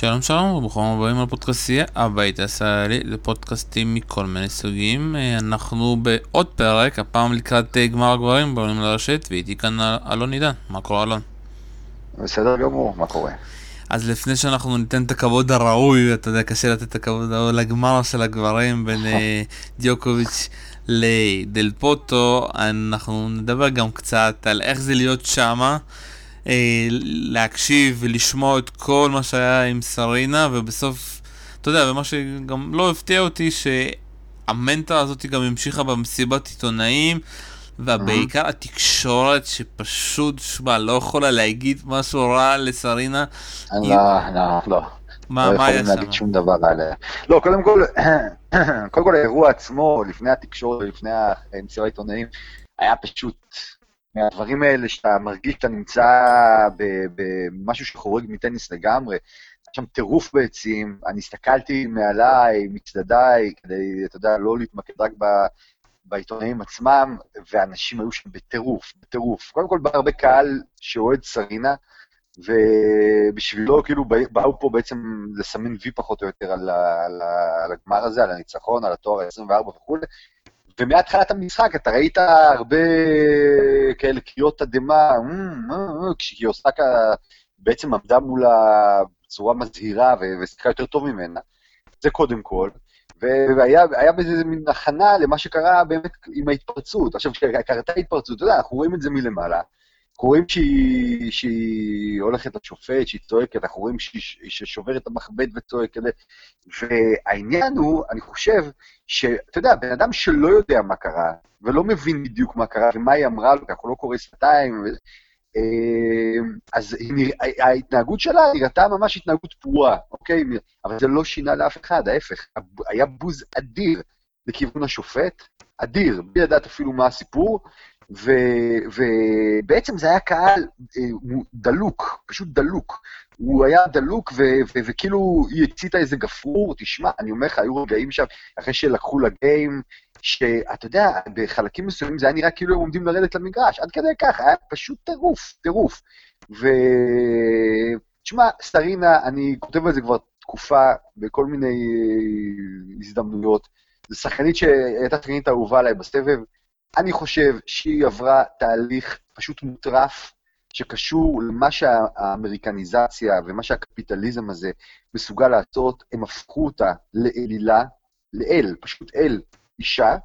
שלום שלום וברוכים הבאים לפודקאסטייה הבית הישראלי לפודקאסטים מכל מיני סוגים אה, אנחנו בעוד פרק הפעם לקראת אה, גמר הגברים בעולים לרשת ואיתי כאן אלון עידן מה קורה אלון? בסדר גמור מה קורה? אז לפני שאנחנו ניתן את הכבוד הראוי אתה יודע קשה לתת את הכבוד הראוי לגמר של הגברים בין אה, דיוקוביץ' לדל פוטו אנחנו נדבר גם קצת על איך זה להיות שמה להקשיב ולשמוע את כל מה שהיה עם סרינה, ובסוף, אתה יודע, ומה שגם לא הפתיע אותי, שהמנטה הזאת גם המשיכה במסיבת עיתונאים, ובעיקר התקשורת שפשוט, שמע, לא יכולה להגיד משהו רע לסרינה. לא, לא, לא. מה, מה היה שם? לא יכולים להגיד שום דבר עליה. לא, קודם כל, קודם כל האירוע עצמו, לפני התקשורת ולפני המסיבת העיתונאים, היה פשוט מהדברים האלה שאתה מרגיש שאתה נמצא במשהו שחורג מטניס לגמרי. היה שם טירוף ביציעים, אני הסתכלתי מעליי, מצדדיי, כדי, אתה יודע, לא להתמקד רק. בעיתונאים עצמם, ואנשים היו שם בטירוף, בטירוף. קודם כל, בא הרבה קהל שאוהד סרינה, ובשבילו, כאילו, באו פה בעצם לסמן וי פחות או יותר על, על, על הגמר הזה, על הניצחון, על התואר ה-24 וכולי, ומהתחלת המשחק אתה ראית הרבה כאלה קריאות תדהמה, אה, אה, אה", כשהיא עושה בעצם עמדה מולה בצורה מזהירה ושיחקה יותר טוב ממנה. זה קודם כל. והיה בזה מין הכנה למה שקרה באמת עם ההתפרצות. עכשיו, כשקרתה התפרצות, אתה יודע, אנחנו רואים את זה מלמעלה. אנחנו רואים שהיא, שהיא הולכת לשופט, שהיא צועקת, אנחנו רואים שהיא, שהיא שוברת את המכבד וצועקת. והעניין הוא, אני חושב, שאתה יודע, בן אדם שלא יודע מה קרה, ולא מבין בדיוק מה קרה ומה היא אמרה לו, כי אנחנו לא קוראים שפתיים, אה, אז ההתנהגות שלה נראתה ממש התנהגות פרועה, אוקיי? אבל זה לא שינה לאף אחד, ההפך, היה בוז אדיר לכיוון השופט, אדיר, בלי לדעת אפילו מה הסיפור, ובעצם זה היה קהל אה, דלוק, פשוט דלוק. הוא היה דלוק, ו, ו, וכאילו היא הציתה איזה גפרור, תשמע, אני אומר לך, היו רגעים שם, אחרי שלקחו לגיים, שאתה יודע, בחלקים מסוימים זה היה נראה כאילו הם עומדים לרדת למגרש, עד כדי כך, היה פשוט טירוף, טירוף. ו... תשמע, סטרינה, אני כותב על זה כבר תקופה בכל מיני אה, הזדמנויות. זו שחקנית שהייתה שחקנית אהובה עליי בסבב, אני חושב שהיא עברה תהליך פשוט מוטרף, שקשור למה שהאמריקניזציה ומה שהקפיטליזם הזה מסוגל לעשות, הם הפכו אותה לאלילה, לאל, פשוט אל, אישה,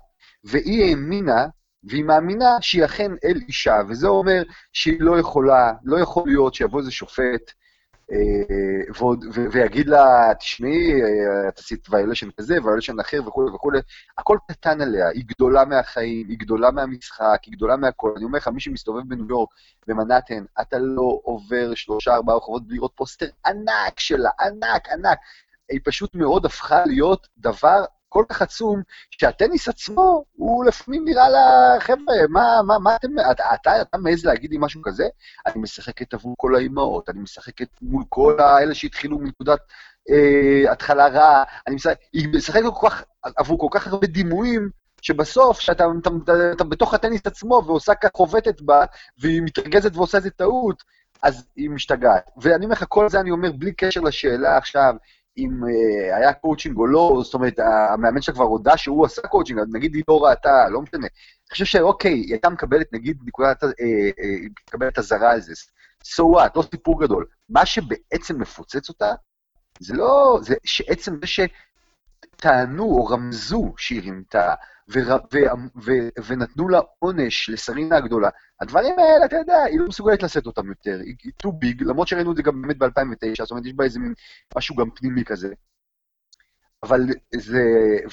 והיא האמינה, והיא מאמינה שהיא אכן אל אישה, וזה אומר שהיא לא יכולה, לא יכול להיות שיבוא איזה שופט אה, ויגיד לה, תשמעי, אה, את עשית ויולשן כזה, ויולשן אחר וכולי וכולי, הכל קטן עליה, היא גדולה מהחיים, היא גדולה מהמשחק, היא גדולה מהכל. אני אומר לך, מי שמסתובב בניו יורק, במנהטן, אתה לא עובר שלושה, ארבעה רחובות בלי לראות פוסטר ענק שלה, ענק, ענק. היא פשוט מאוד הפכה להיות דבר כל כך עצום, שהטניס עצמו, הוא לפעמים נראה לה, חבר'ה, מה, מה, מה אתם, אתה, אתה, אתה מעז להגיד לי משהו כזה? אני משחקת עבור כל האימהות, אני משחקת מול כל האלה שהתחילו מנקודת אה, התחלה רעה, אני משחק, היא משחקת כל כך, עבור כל כך הרבה דימויים, שבסוף, כשאתה אתה, אתה, אתה בתוך הטניס עצמו ועושה חובטת בה, והיא מתרגזת ועושה איזה טעות, אז היא משתגעת. ואני אומר לך, כל זה אני אומר בלי קשר לשאלה עכשיו, אם אה, היה קואוצ'ינג או לא, זאת אומרת, המאמן שלה כבר הודה שהוא עשה קואוצ'ינג, אז נגיד היא לא ראתה, לא משנה. אני חושב שאוקיי, היא הייתה מקבלת, נגיד, נקודת, אה, אה, מקבלת אזהרה על זה, so what, לא סיפור גדול. מה שבעצם מפוצץ אותה, זה לא, זה שעצם זה שטענו או רמזו שהיא רימתה, ונתנו לה עונש לסרינה הגדולה. הדברים האלה, אתה יודע, היא לא מסוגלת לשאת אותם יותר, היא too big, למרות שראינו את זה גם באמת ב-2009, זאת אומרת, יש בה איזה מין משהו גם פנימי כזה. אבל זה,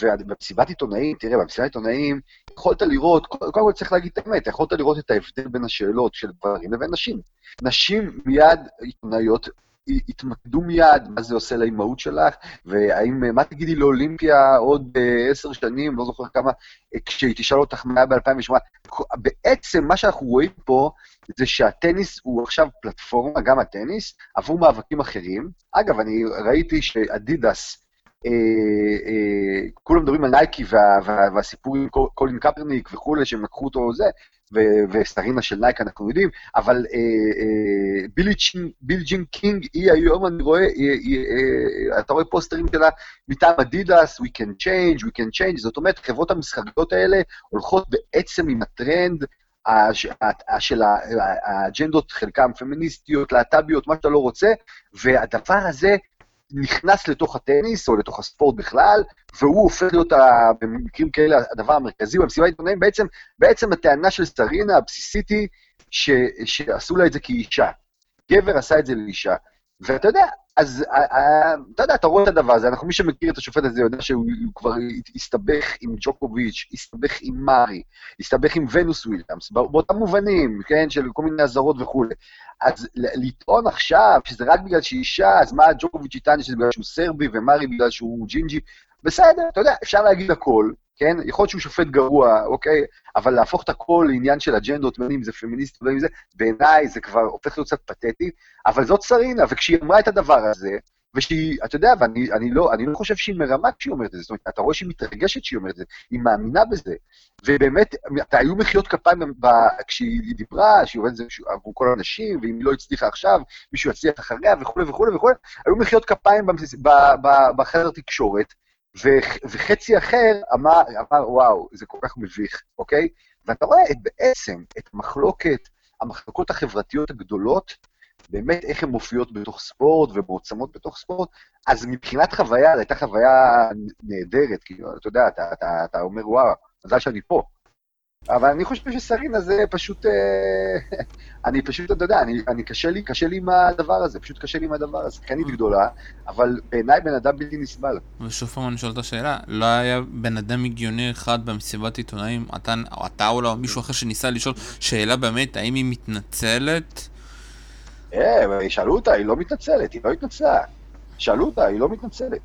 ובמסיבת עיתונאים, תראה, במסיבת עיתונאים, יכולת לראות, קודם כל צריך להגיד את האמת, יכולת לראות את ההבדל בין השאלות של גברים לבין נשים. נשים מיד עיתונאיות יתמקדו מיד מה זה עושה לאימהות שלך, והאם, מה תגידי לאולימפיה עוד אה, עשר שנים, לא זוכר כמה, אה, כשהיא תשאל אותך מה היה ב-2008. בעצם מה שאנחנו רואים פה, זה שהטניס הוא עכשיו פלטפורמה, גם הטניס, עבור מאבקים אחרים. אגב, אני ראיתי שאדידס, אה, אה, כולם מדברים על נייקי וה, וה, והסיפור עם קולין קפרניק וכולי, שהם לקחו אותו זה, וסרינה של נייק אנחנו יודעים, אבל בילי ג'ין קינג, היא היום, אני רואה, אתה רואה פוסטרים שלה מטעם אדידס, We can change, we can change, זאת אומרת, חברות המסחריות האלה הולכות בעצם עם הטרנד של האג'נדות, חלקם פמיניסטיות, להט"ביות, מה שאתה לא רוצה, והדבר הזה נכנס לתוך הטניס, או לתוך הספורט בכלל, והוא הופך להיות, במקרים כאלה, הדבר המרכזי במסיבת עיתונאים. בעצם, בעצם הטענה של סטרינה הבסיסית היא שעשו לה את זה כאישה. גבר עשה את זה לאישה. ואתה יודע, אז אתה יודע, אתה רואה את הדבר הזה, אנחנו, מי שמכיר את השופט הזה יודע שהוא כבר הסתבך עם ג'וקוביץ', הסתבך עם מארי, הסתבך עם ונוס וויליאמס, באותם מובנים, כן, של כל מיני אזהרות וכולי. אז לטעון עכשיו שזה רק בגלל שהיא אישה, אז מה ג'וקוביץ' יטען שזה בגלל שהוא סרבי ומארי בגלל שהוא ג'ינג'י? בסדר, אתה יודע, אפשר להגיד הכל, כן? יכול להיות שהוא שופט גרוע, אוקיי? אבל להפוך את הכל לעניין של אג'נדות, בין אם זה פמיניסט ובין אם זה, בעיניי זה כבר הופך להיות קצת פתטי, אבל זאת סרינה, וכשהיא אמרה את הדבר הזה, ושהיא, אתה יודע, ואני אני לא, אני לא חושב שהיא מרמה כשהיא אומרת את זה, זאת אומרת, אתה רואה שהיא מתרגשת כשהיא אומרת את זה, היא מאמינה בזה. ובאמת, היו מחיאות כפיים ב, כשהיא דיברה, שהיא עובדת עבור כל האנשים, ואם היא לא הצליחה עכשיו, מישהו יצליח אחריה, וכולי וכולי וכולי, היו מחיאות כפיים בחדר תקשורת, וחצי אחר אמר, אמר, וואו, זה כל כך מביך, אוקיי? ואתה רואה את, בעצם את המחלוקת, המחלוקות החברתיות הגדולות, באמת איך הן מופיעות בתוך ספורט ומועצמות בתוך ספורט, אז מבחינת חוויה, זו הייתה חוויה נהדרת, כאילו, אתה יודע, אתה, אתה, אתה אומר, וואו, מזל שאני פה. אבל אני חושב שסרינה זה פשוט, אה, אני פשוט, אתה יודע, אני, אני קשה לי, קשה לי עם הדבר הזה, פשוט קשה לי עם הדבר הזה. שחקנית גדולה, אבל בעיניי בן אדם בלתי נסבל. ושוב פעם אני שואל את השאלה, לא היה בן אדם הגיוני אחד במסיבת עיתונאים, אתה, אתה או לא, מישהו אחר שניסה לשאול שאלה באמת, האם היא מתנצלת? אה, שאלו אותה, היא לא מתנצלת, היא לא התנצלה. שאלו אותה, היא לא מתנצלת.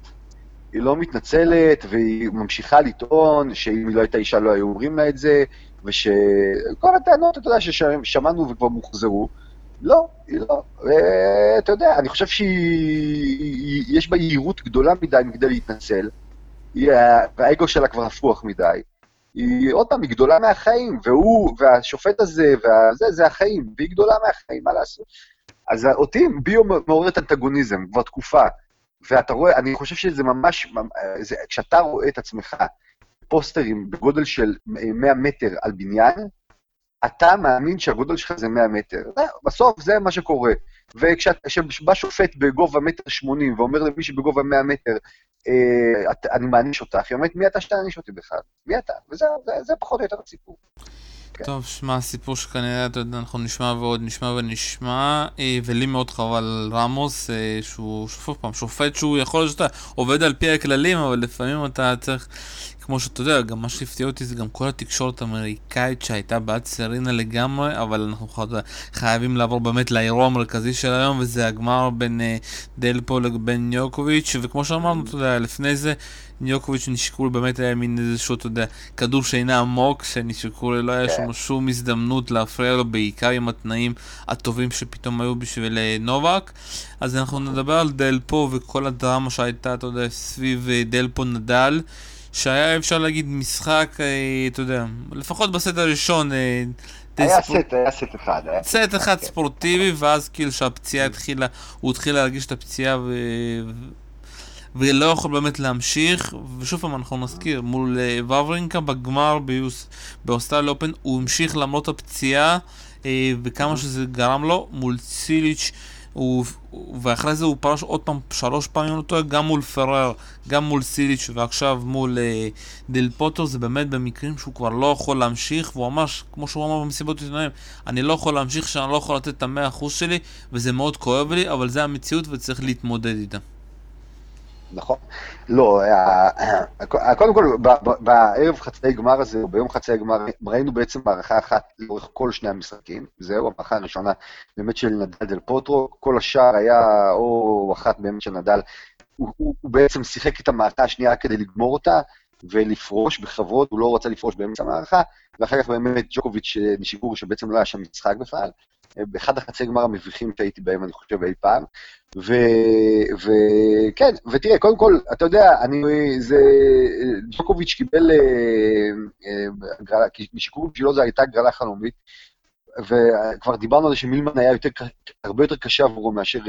היא לא מתנצלת, והיא ממשיכה לטעון שאם היא לא הייתה אישה לא היו אומרים לה את זה, ושכל הטענות, אתה יודע, ששמענו וכבר מוחזרו, לא, היא לא. ואתה יודע, אני חושב שיש בה יהירות גדולה מדי מכדי להתנצל, והאגו שלה כבר הפוך מדי. היא, עוד פעם, היא גדולה מהחיים, והוא, והשופט הזה, וזה, זה החיים, והיא גדולה מהחיים, מה לעשות? אז אותי ביו מעוררת אנטגוניזם כבר תקופה. ואתה רואה, אני חושב שזה ממש, זה, כשאתה רואה את עצמך פוסטרים בגודל של 100 מטר על בניין, אתה מאמין שהגודל שלך זה 100 מטר. בסוף זה מה שקורה. וכשבא שופט בגובה מטר 80 ואומר למי שבגובה 100 מטר, אה, אני מעניש אותך, היא אומרת, מי אתה שתעניש אותי בכלל? מי אתה? וזהו, זה, זה פחות או יותר הסיפור. כן. טוב, שמע, סיפור שכנראה, אתה יודע, אנחנו נשמע ועוד נשמע ונשמע, אה, ולי מאוד חבל רמוס, אה, שהוא, שוב פעם, שופט שהוא יכול להיות שאתה עובד על פי הכללים, אבל לפעמים אתה צריך, כמו שאתה יודע, גם מה שהפתיע אותי זה גם כל התקשורת האמריקאית שהייתה בעד סרינה לגמרי, אבל אנחנו חייבים לעבור באמת לאירוע המרכזי של היום, וזה הגמר בין אה, דלפו לבין יוקוביץ', וכמו שאמרנו, אתה יודע, לפני זה, ניוקוביץ' נשקול באמת היה מין איזשהו, אתה יודע, כדור שינה עמוק, שנשקול, לא היה שם כן. שום הזדמנות להפריע לו, בעיקר עם התנאים הטובים שפתאום היו בשביל אה, נובק. אז אנחנו נדבר על דלפו וכל הדרמה שהייתה, אתה יודע, סביב אה, דלפו נדל. שהיה אפשר להגיד משחק, אה, אתה יודע, לפחות בסט הראשון. היה סט, היה סט אחד. סט אחד כן. ספורטיבי, ואז כאילו שהפציעה התחילה, הוא התחיל להרגיש את הפציעה ולא יכול באמת להמשיך, ושוב פעם אנחנו נזכיר, מול אה, וברינקה בגמר ביוס, באוסטרליה אופן, הוא המשיך למרות הפציעה אה, וכמה שזה גרם לו, מול סיליץ' הוא, ואחרי זה הוא פרש עוד פעם שלוש פעמים לא גם מול פרר, גם מול סיליץ' ועכשיו מול אה, דל פוטו, זה באמת במקרים שהוא כבר לא יכול להמשיך, והוא ממש, כמו שהוא אמר במסיבות עיתונאים, אני לא יכול להמשיך שאני לא יכול לתת את המאה אחוז שלי, וזה מאוד כואב לי, אבל זה המציאות וצריך להתמודד איתה. נכון. לא, קודם כל, בערב חצי גמר הזה, או ביום חצי הגמר, ראינו בעצם מערכה אחת לאורך כל שני המשחקים. זהו, המערכה הראשונה באמת של נדל דל פוטרו, כל השאר היה או אחת באמת של נדל. הוא, בעצם שיחק את המערכה השנייה כדי לגמור אותה ולפרוש בכבוד, הוא לא רצה לפרוש באמצע המערכה, ואחר כך באמת ג'וקוביץ' נשיגור שבעצם לא היה שם משחק בכלל. באחד החצי גמר המביכים שהייתי בהם, אני חושב, אי פעם. וכן, ותראה, קודם כל, אתה יודע, אני, זה, ג'וקוביץ' קיבל אה, אה, משיקורים בשבילו זו הייתה הגרלה חלומית, וכבר דיברנו על זה שמילמן היה יותר, הרבה יותר קשה עבורו מאשר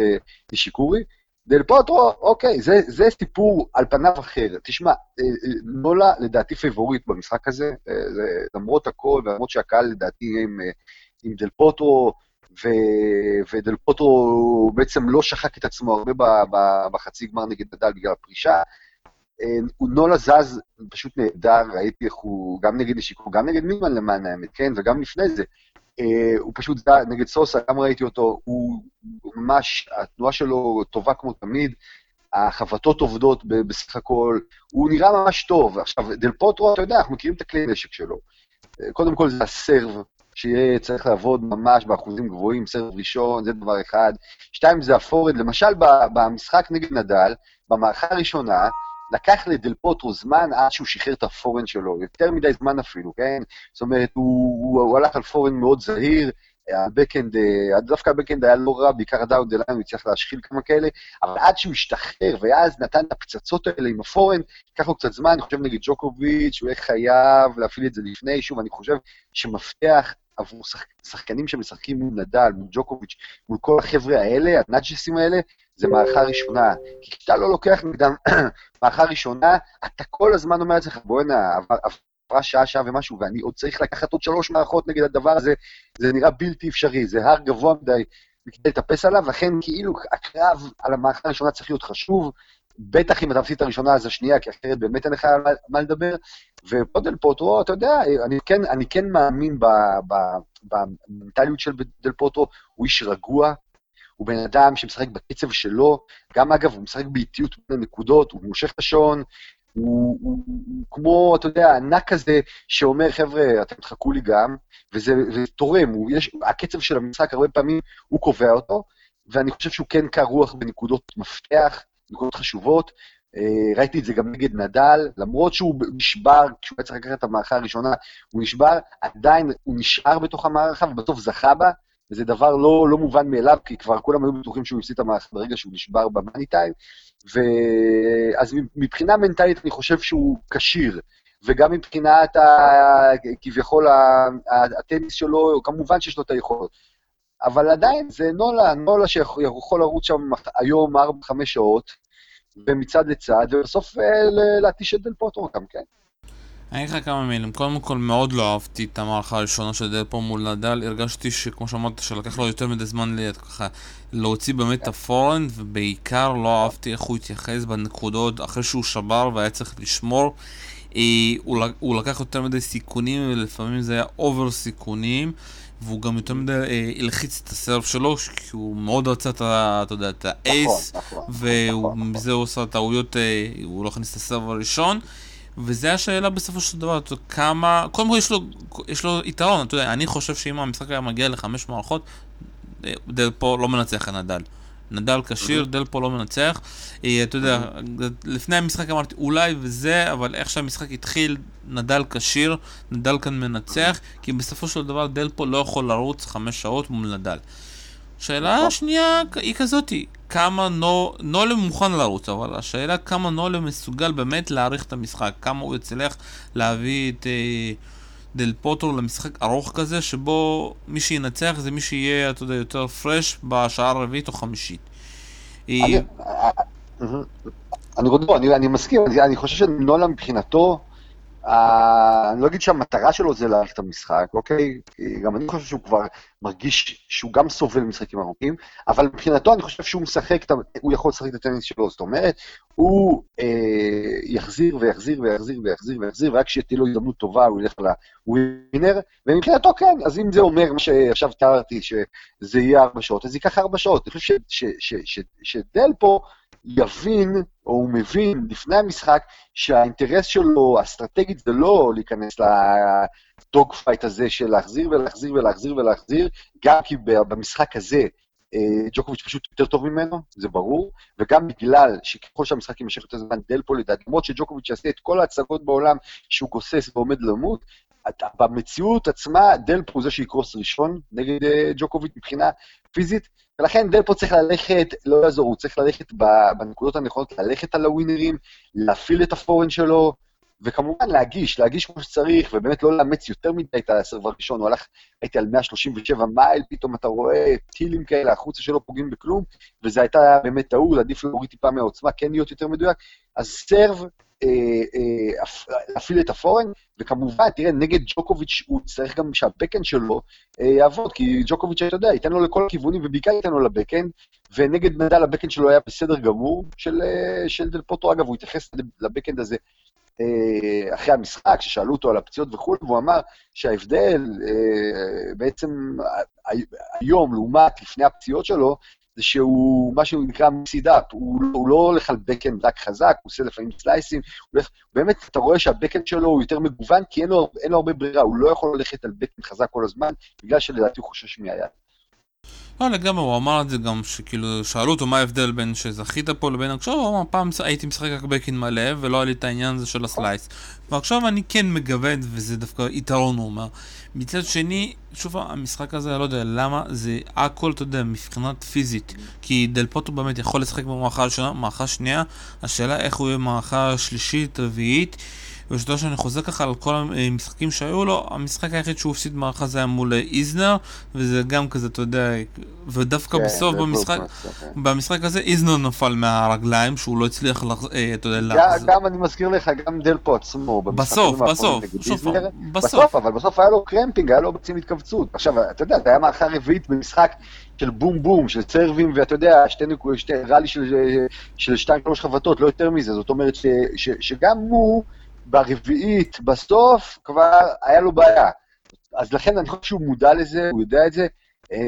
נשיקורי. דל פוטרו, אוקיי, זה, זה סיפור על פניו אחר. תשמע, נולה לדעתי favorite במשחק הזה, זה, למרות הכל, ולמרות שהקהל לדעתי עם, עם דל פוטרו, ודל פוטרו בעצם לא שחק את עצמו הרבה בחצי גמר נגד נדל בגלל הפרישה. הוא נולה זז פשוט נהדר, ראיתי איך הוא, גם נגד נישיקורי, גם נגד מילמן למען האמת, כן, וגם לפני זה. אה, הוא פשוט, נגד סוסה, גם ראיתי אותו, הוא, ממש, התנועה שלו טובה כמו תמיד, החבטות עובדות בסך הכל, הוא נראה ממש טוב. עכשיו, דל פוטרו, אתה יודע, אנחנו מכירים את הכלי נשק שלו. Uh, קודם כל זה הסרב, שיהיה צריך לעבוד ממש באחוזים גבוהים, סרב ראשון, זה דבר אחד. שתיים, זה הפורד, למשל במשחק נגד נדל, במערכה הראשונה, לקח לדל פוטרו זמן עד שהוא שחרר את הפורן שלו, יותר מדי זמן אפילו, כן? זאת אומרת, הוא, הוא, הוא הלך על פורן מאוד זהיר, הבקאנד, דווקא ה backhand היה לא רע, בעיקר ה down the line, הוא הצליח להשחיל כמה כאלה, אבל עד שהוא השתחרר, ואז נתן את הפצצות האלה עם ה forehand, ייקח לו קצת זמן, אני חושב נגד ג'וקוביץ', הוא יהיה חייב להפעיל את זה לפני, שוב, אני חושב שמפתח עבור שח, שחקנים שמשחקים מול נדל, מול ג'וקוביץ', מול כל החבר'ה האלה, הנאג'סים האלה, זה מערכה ראשונה. כי כשאתה לא לוקח נגדם מערכה ראשונה, אתה כל הזמן אומר לעצמך, בוא'נה, עברה שעה, שעה ומשהו, ואני עוד צריך לקחת עוד שלוש מערכות נגד הדבר הזה, זה נראה בלתי אפשרי, זה הר גבוה מדי כדי לטפס עליו, לכן כאילו הקרב על המערכה הראשונה צריך להיות חשוב, בטח אם אתה מפסיד את הראשונה, אז השנייה, כי אחרת באמת אין לך מה, מה לדבר. ופה דל פוטרו, אתה יודע, אני כן, אני כן מאמין במנטליות של דל פוטרו, הוא איש רגוע, הוא בן אדם שמשחק בקצב שלו, גם אגב, הוא משחק באיטיות בין הנקודות, הוא מושך את השעון, הוא, הוא, הוא כמו, אתה יודע, ענק כזה שאומר, חבר'ה, אתם תחכו לי גם, וזה, וזה תורם, הוא, יש, הקצב של המשחק, הרבה פעמים הוא קובע אותו, ואני חושב שהוא כן קר רוח בנקודות מפתח, נקודות חשובות. אה, ראיתי את זה גם נגד נדל, למרות שהוא נשבר, כשהוא היה צריך לקחת את המערכה הראשונה, הוא נשבר, עדיין הוא נשאר בתוך המערכה ובסוף זכה בה, וזה דבר לא, לא מובן מאליו, כי כבר כולם היו בטוחים שהוא הפסיד את המערכה ברגע שהוא נשבר במאני טיים. אז מבחינה מנטלית אני חושב שהוא כשיר, וגם מבחינת ה... כביכול הטניס שלו, כמובן שיש לו את היכולות. אבל עדיין זה נולה, נולה שיכול לרוץ שם היום 4-5 שעות, ומצד לצד, ובסוף אה, להתיש את דל פוטרו גם, כן. אני אגיד לך כמה מילים. קודם כל, מאוד לא אהבתי את המערכה הראשונה של דלפו מול נדל. הרגשתי שכמו שאמרת, שלקח לו יותר מדי זמן ליד ככה להוציא באמת את ה forehand, ובעיקר לא אהבתי איך הוא התייחס בנקודות אחרי שהוא שבר והיה צריך לשמור. אה, הוא לקח יותר מדי סיכונים, ולפעמים זה היה over סיכונים. והוא גם יותר מדי אה, הלחיץ את ה serve שלו, כי הוא מאוד רצה את ה... אתה יודע, את ה ace, נכון, נכון, ומזה נכון, הוא עושה טעויות, אה, הוא לא הכניס את ה serve הראשון. וזה השאלה בסופו של דבר, כמה, קודם כל יש לו, יש לו יתרון, אתה יודע, אני חושב שאם המשחק היה מגיע לחמש מערכות, אה, דל פה לא מנצח את נדל. כשיר, דל פה לא מנצח. אה, אתה יודע, לפני המשחק אמרתי אולי וזה, אבל איך שהמשחק התחיל, נדל כשיר, נדל כאן מנצח, כי בסופו של דבר דל פה לא יכול לרוץ חמש שעות מול נדל. שאלה נכון. שנייה היא כזאתי, כמה נו, נולה מוכן לרוץ, אבל השאלה כמה נולה מסוגל באמת להעריך את המשחק, כמה הוא יצליח להביא את אה, דל פוטרו למשחק ארוך כזה, שבו מי שינצח זה מי שיהיה, אתה יודע, יותר פרש בשעה הרביעית או חמישית. אני, אה, אני, אני מסכים, אני חושב שנולה מבחינתו, אני לא אגיד שהמטרה שלו זה להאריך את המשחק, אוקיי? גם אני חושב שהוא כבר מרגיש שהוא גם סובל ממשחקים ארוכים, אבל מבחינתו אני חושב שהוא משחק, הוא יכול לשחק את הטניס שלו, זאת אומרת, הוא אה, יחזיר ויחזיר ויחזיר ויחזיר ויחזיר, ורק כשתהיה לו הזדמנות טובה הוא ילך לווינר, ומבחינתו כן, אז אם זה אומר מה שעכשיו תיארתי, שזה יהיה ארבע שעות, אז ייקח ארבע שעות. אני חושב שדלפו, יבין, או הוא מבין לפני המשחק, שהאינטרס שלו, האסטרטגית, זה לא להיכנס ל dogfight הזה של להחזיר ולהחזיר ולהחזיר ולהחזיר, גם כי במשחק הזה אה, ג'וקוביץ' פשוט יותר טוב ממנו, זה ברור, וגם בגלל שככל שהמשחק יימשך יותר זמן, דלפו ידעך, למרות שג'וקוביץ' יעשה את כל ההצגות בעולם שהוא גוסס ועומד למות, במציאות עצמה, דלפו זה שיקרוס ראשון נגד ג'וקוביץ' מבחינה פיזית, ולכן דלפו צריך ללכת, לא יעזור, הוא צריך ללכת בנקודות הנכונות, ללכת על הווינרים, להפעיל את הפורן שלו, וכמובן להגיש, להגיש כמו שצריך, ובאמת לא לאמץ יותר מדי את הסרב הראשון, הוא הלך, הייתי על 137 מייל, פתאום אתה רואה טילים כאלה החוצה שלא פוגעים בכלום, וזו הייתה באמת טעות, עדיף להוריד טיפה מהעוצמה, כן להיות יותר מדויק. אז סרב, להפעיל את הפורן, וכמובן, תראה, נגד ג'וקוביץ' הוא צריך גם שהבקאנד שלו אה, יעבוד, כי ג'וקוביץ', אתה יודע, ייתן לו לכל הכיוונים, ובעיקר ייתן לו לבקאנד, ונגד נדל הבקאנד שלו היה בסדר גמור של, של דל פוטו, אגב, הוא התייחס לבקאנד הזה אה, אחרי המשחק, ששאלו אותו על הפציעות וכו', והוא אמר שההבדל אה, בעצם היום, לעומת לפני הפציעות שלו, זה שהוא, מה שהוא נקרא messed up, הוא, הוא לא הולך על backhand רק חזק, הוא עושה לפעמים slice־ים, הולך, באמת, אתה רואה שה backhand שלו הוא יותר מגוון, כי אין לו, אין לו הרבה ברירה, הוא לא יכול ללכת על backhand חזק כל הזמן, בגלל שלדעתי הוא חושש מהיד. לא לגמרי, הוא אמר את זה גם, שכאילו, שאלו אותו מה ההבדל בין שזכית פה לבין עכשיו, הוא אמר, פעם הייתי משחק רק backhand מלא, ולא היה לי את העניין הזה של ה slice. ועכשיו אני כן מגוון, וזה דווקא יתרון, הוא אומר. מצד שני, שוב, המשחק הזה, אני לא יודע למה, זה הכל, אתה יודע, מבחינת פיזית. כי דל פוטו באמת יכול לשחק במערכה הראשונה, שנייה, השאלה איך הוא יהיה במערכה שלישית, רביעית. ושאתה שאני חוזר ככה על כל המשחקים שהיו לו, המשחק היחיד שהוא הפסיד מערכה זה היה מול איזנר, וזה גם כזה, אתה יודע, ודווקא כן, בסוף במשחק, כן. במשחק הזה איזנר נפל מהרגליים, שהוא לא הצליח, לח... אה, אתה יודע, להחזיר. גם אני מזכיר לך, גם דלפו עצמו, בסוף, בסוף, בסוף, אבל בסוף היה לו קרמפינג, היה לו בצים התכווצות. עכשיו, אתה יודע, זה היה מערכה רביעית במשחק של בום בום, של סרבים, ואתה יודע, שתי נקודות, שתי ראלי של שתיים שלוש חבטות, לא יותר מזה, זאת אומרת שגם הוא... ברביעית, בסוף, כבר היה לו בעיה. אז לכן אני חושב שהוא מודע לזה, הוא יודע את זה. אה,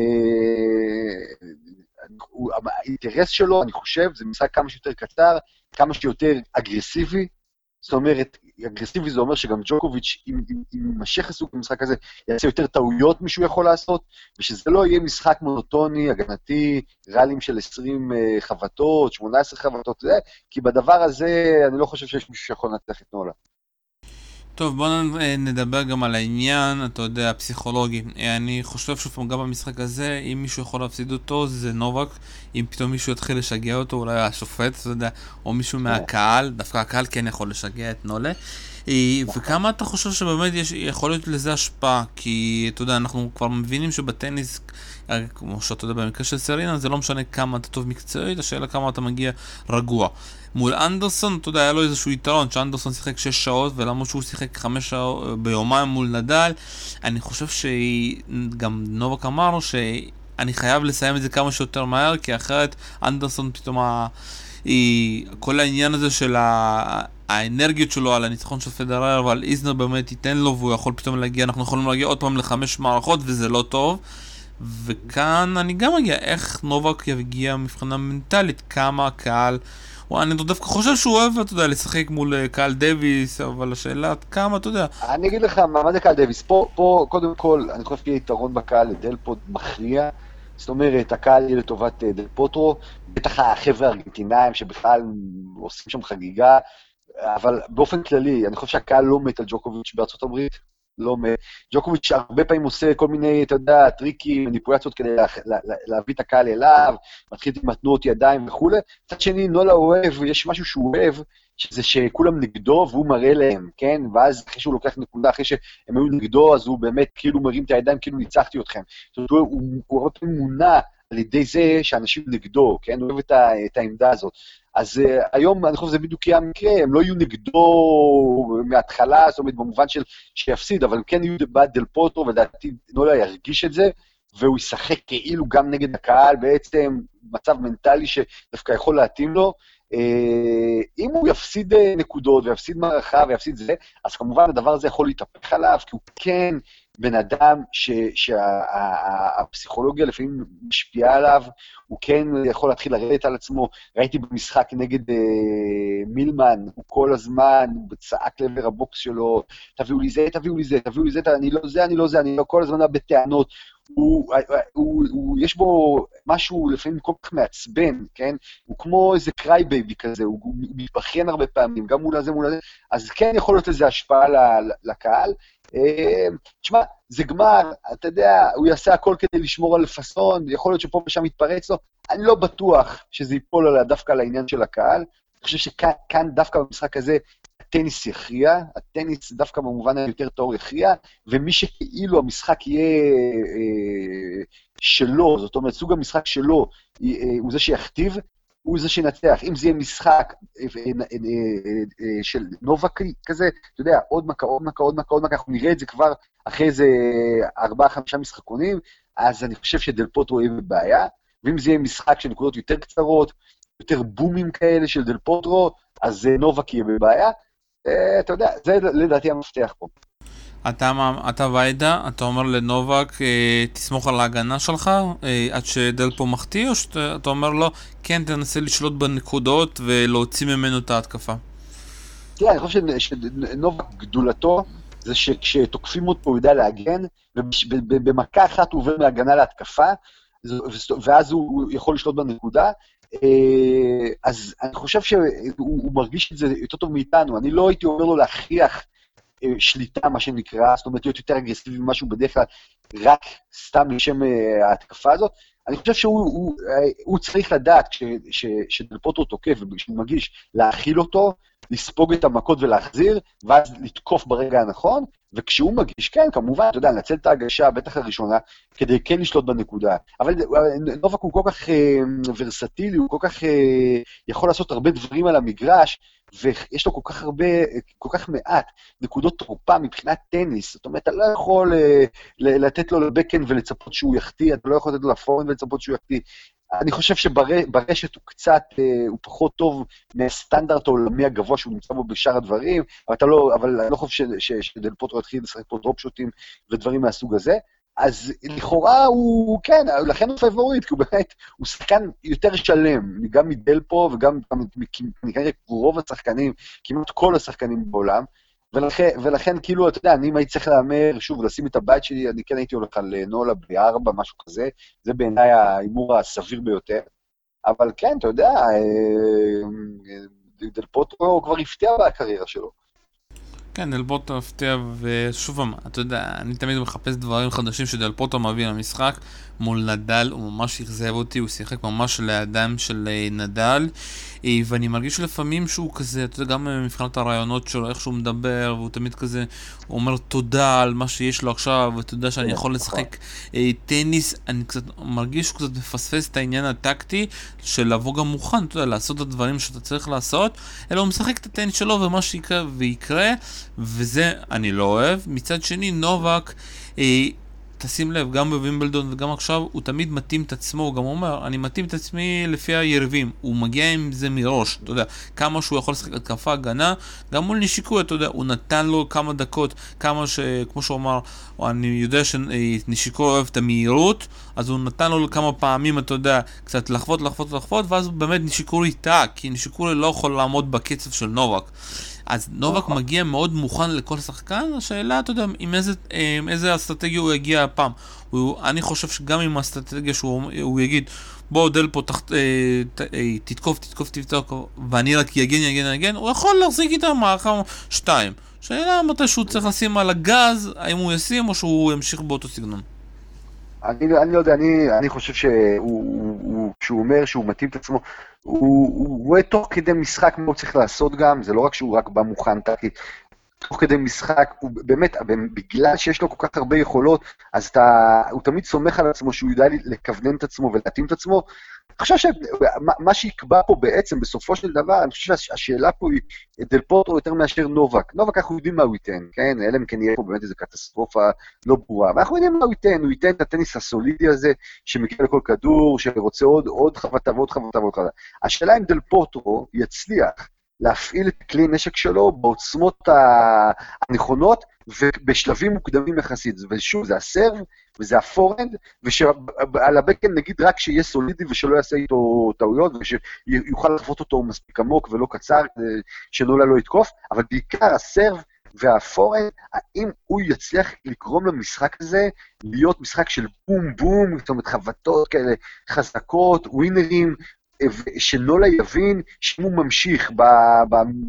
האינטרס שלו, אני חושב, זה משחק כמה שיותר קצר, כמה שיותר אגרסיבי. זאת אומרת, אגרסיבי זה אומר שגם ג'וקוביץ', אם יימשך עיסוק במשחק הזה, יעשה יותר טעויות משהו יכול לעשות, ושזה לא יהיה משחק מונוטוני, הגנתי, ראלים של 20 אה, חבטות, 18 חבטות, זה, כי בדבר הזה אני לא חושב שיש מישהו שיכול לנצח את נולה. טוב, בואו נדבר גם על העניין, אתה יודע, הפסיכולוגי. אני חושב שוב גם במשחק הזה, אם מישהו יכול להפסיד אותו, זה נובק. אם פתאום מישהו יתחיל לשגע אותו, אולי השופט, אתה יודע, או מישהו מהקהל, דווקא הקהל כן יכול לשגע את נולה. אה, וכמה אתה חושב שבאמת יש, יכול להיות לזה השפעה? כי, אתה יודע, אנחנו כבר מבינים שבטניס, אה, כמו שאתה יודע, במקרה של סרינה, זה לא משנה כמה אתה טוב מקצועית, השאלה כמה אתה מגיע רגוע. מול אנדרסון, אתה יודע, היה לו איזשהו יתרון, שאנדרסון שיחק 6 שעות, ולמרות שהוא שיחק 5 שעות אה, ביומיים מול נדל, אני חושב שגם נובק אמר שאני חייב לסיים את זה כמה שיותר מהר, כי אחרת אנדרסון פתאום ה... היא, כל העניין הזה של ה... האנרגיות שלו על הניצחון של פדרר ועל איזנר באמת ייתן לו והוא יכול פתאום להגיע, אנחנו יכולים להגיע עוד פעם לחמש מערכות וזה לא טוב. וכאן אני גם מגיע, איך נובק יגיע מבחינה מנטלית, כמה הקהל וואי, אני דווקא חושב שהוא אוהב, אתה יודע, לשחק מול אה, קהל דוויס, אבל השאלה עד כמה, אתה יודע. אני אגיד לך, מה זה קהל דוויס? פה, פה, קודם כל, אני חושב שיהיה יתרון בקהל לדלפוט מכריע. זאת אומרת, הקהל יהיה לטובת אה, דל פוטרו, בטח החבר'ה הארגנטינאים שבכלל עושים שם חגיגה, אבל באופן כללי, אני חושב שהקהל לא מת על ג'וקוביץ' בארצות הברית, לא מת. ג'וקוביץ' הרבה פעמים עושה כל מיני, אתה יודע, טריקים, מניפולציות כדי לה, לה, לה, להביא את הקהל אליו, מתחיל עם התנועות ידיים וכולי. מצד שני, נולה אוהב, יש משהו שהוא אוהב, שזה שכולם נגדו והוא מראה להם, כן? ואז אחרי שהוא לוקח נקודה, אחרי שהם היו נגדו, אז הוא באמת כאילו מרים את הידיים, כאילו ניצחתי אתכם. זאת אומרת, הוא, הוא הרבה פעמים מונע על ידי זה שאנשים נגדו, כן? הוא אוהב את, ה, את העמדה הזאת. אז uh, היום, אני חושב שזה בדיוק יהיה המקרה, הם לא יהיו נגדו מההתחלה, זאת אומרת, במובן של שיפסיד, אבל כן יהיו בעד דל פוטו, ולדעתי נולה ירגיש את זה, והוא ישחק כאילו גם נגד הקהל, בעצם מצב מנטלי שדווקא יכול להתאים לו. Uh, אם הוא יפסיד uh, נקודות ויפסיד מערכה ויפסיד זה, אז כמובן הדבר הזה יכול להתהפך עליו, כי הוא כן בן אדם שהפסיכולוגיה שה, לפעמים משפיעה עליו, הוא כן יכול להתחיל לרדת על עצמו. ראיתי במשחק נגד אה, מילמן, הוא כל הזמן צעק לעבר הבוקס שלו, תביאו לי זה, תביאו לי זה, תביאו לי זה, אני לא זה, אני לא זה, אני לא כל הזמן בטענות. הוא, הוא, הוא, הוא, יש בו משהו לפעמים כל כך מעצבן, כן? הוא כמו איזה crybaby כזה, הוא, הוא מתבכיין הרבה פעמים, גם מול הזה, מול הזה, אז כן יכול להיות לזה השפעה לקהל. אה, תשמע, זה גמר, אתה יודע, הוא יעשה הכל כדי לשמור על פאסון, יכול להיות שפה ושם יתפרץ לו, אני לא בטוח שזה ייפול עליה דווקא על העניין של הקהל. אני חושב שכאן דווקא במשחק הזה, הטניס יכריע, הטניס דווקא במובן היותר טהור יכריע, ומי שכאילו המשחק יהיה אה, שלו, זאת אומרת, סוג המשחק שלו, אה, הוא זה שיכתיב, הוא זה שינצח. אם זה יהיה משחק אה, אה, אה, של נובק כזה, אתה יודע, עוד מכה, עוד מכה, עוד מכה, עוד מכה, אנחנו נראה את זה כבר אחרי איזה ארבעה-חמישה משחקונים, אז אני חושב שדל פוטרו יהיה בבעיה, ואם זה יהיה משחק של נקודות יותר קצרות, יותר בומים כאלה של דל פוטרו, אז נובק יהיה בבעיה. אתה יודע, זה לדעתי המפתח פה. אתה, אתה ועדה, אתה אומר לנובק, אה, תסמוך על ההגנה שלך אה, עד שדל פה מחטיא, או שאתה אומר לו, כן, תנסה לשלוט בנקודות ולהוציא ממנו את ההתקפה? תראה, אני חושב שנובק גדולתו זה שכשתוקפים אותו הוא יודע להגן, ובמכה אחת הוא עובר מהגנה להתקפה, ואז הוא יכול לשלוט בנקודה. אה, אז אני חושב שהוא מרגיש את זה יותר טוב מאיתנו. אני לא הייתי אומר לו להכריח אה, שליטה, מה שנקרא, זאת אומרת, להיות יותר אגרסיבי ממה שהוא בדרך כלל, רק סתם לשם אה, ההתקפה הזאת. אני חושב שהוא הוא, הוא צריך לדעת, כשדלפוטו תוקף וכשהוא מגיש, להכיל אותו, לספוג את המכות ולהחזיר, ואז לתקוף ברגע הנכון, וכשהוא מגיש, כן, כמובן, אתה יודע, לנצל את ההגשה, בטח הראשונה, כדי כן לשלוט בנקודה. אבל נובק הוא כל כך אה, ורסטילי, הוא כל כך אה, יכול לעשות הרבה דברים על המגרש, ויש לו כל כך הרבה, כל כך מעט נקודות תורפה מבחינת טניס. זאת אומרת, אתה לא יכול אה, לתת לו ל backhand ולצפות שהוא יחטיא, אתה לא יכול לתת לו ל forehand ולצפות שהוא יחטיא. אני חושב שברשת הוא קצת, אה, הוא פחות טוב מהסטנדרט העולמי הגבוה שהוא נמצא בו בשאר הדברים, אבל, לא, אני לא חושב שדל פוטרו יתחיל לשחק פה drop shot־ים ודברים מהסוג הזה. אז לכאורה הוא, כן, לכן הוא פייבוריט, כי הוא באמת, הוא שחקן יותר שלם, גם מדלפו וגם כנראה רוב השחקנים, כמעט כל השחקנים בעולם, ולכן, ולכן כאילו, אתה יודע, אני אם הייתי צריך להמר, שוב, לשים את הבית שלי, אני כן הייתי הולך על נולה בארבע, משהו כזה, זה בעיניי ההימור הסביר ביותר. אבל כן, אתה יודע, אה, אה, דל פוטרו כבר הפתיע בקריירה שלו. כן, דל פוטו הפתיע, ושוב אתה יודע, אני תמיד מחפש דברים חדשים שדל פוטו מביא למשחק. מול נדל, הוא ממש אכזב אותי, הוא שיחק ממש לידם של אה, נדל, אה, ואני מרגיש לפעמים שהוא כזה, אתה יודע, גם מבחינת הרעיונות שלו, איך שהוא מדבר, והוא תמיד כזה, אומר תודה על מה שיש לו עכשיו, ואתה יודע שאני יכול נכון. לשחק אה, טניס, אני קצת מרגיש שהוא קצת מפספס את העניין הטקטי של לבוא גם מוכן, אתה יודע, לעשות את הדברים שאתה צריך לעשות, אלא הוא משחק את הטניס שלו ומה שיקרה ויקרה, וזה אני לא אוהב. מצד שני, נובק, תשים לב, גם בווימבלדון וגם עכשיו, הוא תמיד מתאים את עצמו, הוא גם אומר, אני מתאים את עצמי לפי היריבים. הוא מגיע עם זה מראש, אתה יודע, כמה שהוא יכול לשחק התקפה, הגנה, גם מול נשיקוי, אתה יודע, הוא נתן לו כמה דקות, כמה ש... כמו שהוא אמר, אני יודע שנשיקוי אוהב את המהירות, אז הוא נתן לו כמה פעמים, אתה יודע, קצת לחוות, לחוות, לחוות, ואז באמת נשיקורי טעה, כי נשיקורי לא יכול לעמוד בקצב של נובק. אז נובק נכון. מגיע מאוד מוכן לכל שחקן, השאלה, אתה יודע, עם איזה, עם איזה אסטרטגיה הוא יגיע הפעם. הוא, אני חושב שגם עם האסטרטגיה שהוא יגיד, בוא דל פה תחת, אה, ת, אה, תתקוף, תתקוף, תתקוף, ואני רק יגן, יגן, יגן, הוא יכול להחזיק איתם מערכה שתיים. שאלה מתי שהוא צריך לשים על הגז, האם הוא ישים או שהוא ימשיך באותו סגנון. אני, אני לא יודע, אני, אני חושב שהוא אומר שהוא מתאים את עצמו, הוא רואה תוך כדי משחק מה הוא צריך לעשות גם, זה לא רק שהוא רק בא מוכן טקטית, תוך כדי משחק, הוא באמת, בגלל שיש לו כל כך הרבה יכולות, אז אתה, הוא תמיד סומך על עצמו שהוא יודע לכוונן את עצמו ולהתאים את עצמו, אני חושב שמה שיקבע פה בעצם, בסופו של דבר, אני חושב שהשאלה פה היא דל פוטרו יותר מאשר נובק. נובק, אנחנו יודעים מה הוא ייתן, כן? אלא אם כן יהיה פה באמת איזו קטסטרופה לא ברורה. ואנחנו יודעים מה הוא ייתן, הוא ייתן את הטניס הסולידי הזה, שמגיע לכל כדור, שרוצה עוד חבטה ועוד חבטה ועוד חבטה. השאלה אם דל פוטרו יצליח להפעיל את כלי נשק שלו בעוצמות הנכונות ובשלבים מוקדמים יחסית. ושוב, זה הסרב וזה הפורנד, ושעל הבקן נגיד רק שיהיה סולידי ושלא יעשה איתו טעויות, ושיוכל לחוות אותו מספיק עמוק ולא קצר, שנולה לא יתקוף, אבל בעיקר הסרב והפורנד, האם הוא יצליח לגרום למשחק הזה להיות משחק של בום בום, זאת אומרת חבטות כאלה חזקות, ווינרים, שנולה יבין שאם הוא ממשיך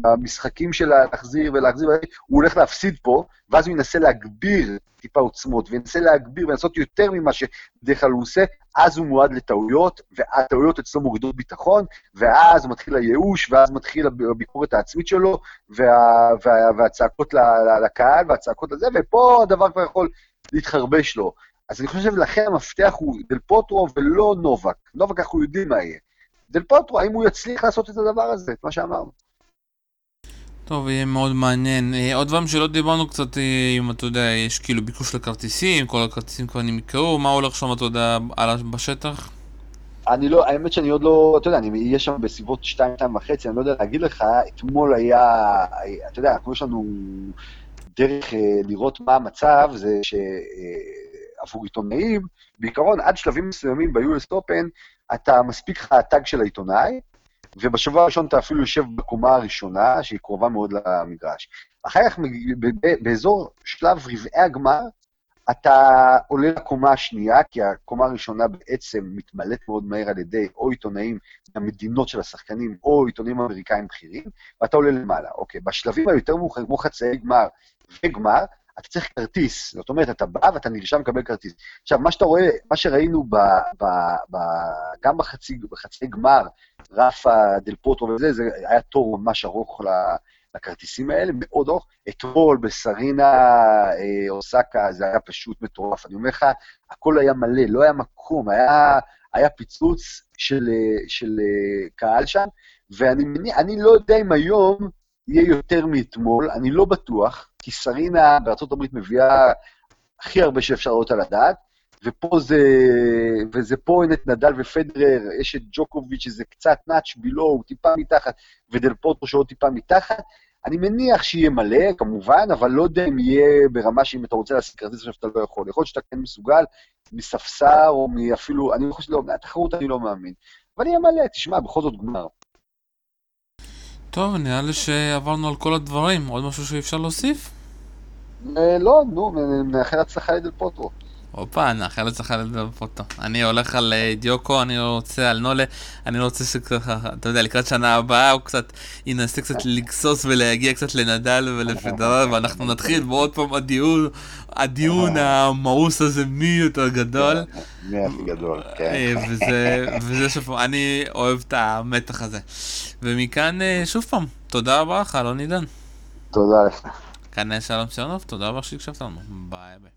במשחקים של להחזיר ולהחזיר, הוא הולך להפסיד פה, ואז הוא ינסה להגביר טיפה עוצמות, וינסה להגביר ולעשות יותר ממה שבדרך כלל הוא עושה, אז הוא מועד לטעויות, והטעויות אצלו מורידות ביטחון, ואז מתחיל הייאוש, ואז מתחיל הביקורת העצמית שלו, וה, וה, והצעקות לקהל, והצעקות לזה, ופה הדבר כבר יכול להתחרבש לו. אז אני חושב, לכן המפתח הוא דל פוטרו ולא נובק. נובק אנחנו יודעים מה יהיה. דל פוטרו, האם הוא יצליח לעשות את הדבר הזה, את מה שאמרנו. טוב, יהיה מאוד מעניין. אה, עוד דברים שלא דיברנו קצת, אה, אם אתה יודע, יש כאילו ביקוש לכרטיסים, כל הכרטיסים כבר נמכרו, מה הולך שם, אתה יודע, בשטח? אני לא, האמת שאני עוד לא, אתה יודע, אני אהיה שם בסביבות 2, 2 וחצי, אני לא יודע להגיד לך, אתמול היה, אתה יודע, כמו יש לנו דרך אה, לראות מה המצב, זה שעבור עיתונאים, בעיקרון, עד שלבים מסוימים ב-US Open, אתה מספיק לך הטאג של העיתונאי, ובשבוע הראשון אתה אפילו יושב בקומה הראשונה, שהיא קרובה מאוד למגרש. אחר כך, באזור שלב רבעי הגמר, אתה עולה לקומה השנייה, כי הקומה הראשונה בעצם מתמלאת מאוד מהר על ידי או עיתונאים מהמדינות של השחקנים, או עיתונאים אמריקאים בכירים, ואתה עולה למעלה. אוקיי, בשלבים היותר מאוחרים, כמו חצאי גמר וגמר, אתה צריך כרטיס. זאת אומרת, אתה בא ואתה נרשם לקבל כרטיס. עכשיו, מה שאתה רואה, מה שראינו ב, ב, ב, גם בחצי, בחצי גמר, רפה דל פוטרו וזה, זה היה תור ממש ארוך לכרטיסים האלה, מאוד ארוך. אתמול בסרינה אה, אוסקה זה היה פשוט מטורף. אני אומר לך, הכל היה מלא, לא היה מקום, היה, היה פיצוץ של, של אה, קהל שם, ואני לא יודע אם היום יהיה יותר מאתמול, אני לא בטוח, כי סרינה הברית מביאה הכי הרבה שאפשר לראות על הדעת, ופה זה, וזה פה אין את נדל ופדרר, יש את ג'וקוביץ' שזה קצת נאץ' בילו, הוא טיפה מתחת, ודל פוטרו שעוד טיפה מתחת. אני מניח שיהיה מלא, כמובן, אבל לא יודע אם יהיה ברמה שאם אתה רוצה להשיג כרטיס עכשיו אתה לא יכול. יכול להיות שאתה כן מסוגל מספסר, או מאפילו, אני לא חושב, לא, מהתחרות אני לא מאמין. אבל יהיה מלא, תשמע, בכל זאת גמר. טוב, נראה לי שעברנו על כל הדברים. עוד משהו שאפשר להוסיף? אה, לא, נו, נאחל הצלחה לדל פוטרו. הופה, נאחל הצלחה לדל פוטרו. אני הולך על אה, דיוקו, אני רוצה על נולה, אני רוצה שככה, אתה יודע, לקראת שנה הבאה הוא קצת ינסה קצת לגסוס ולהגיע קצת לנדל ולפדרר, ואנחנו נתחיל בעוד פעם הדיון, הדיון המאוס הזה מי יותר גדול. מי הכי גדול, כן. אה, וזה שוב, אני אוהב את המתח הזה. ומכאן, שוב פעם, תודה רבה לך, אלון עידן. תודה לך. כאן שלום שלום, תודה רבה שהקשבת לנו, ביי ביי.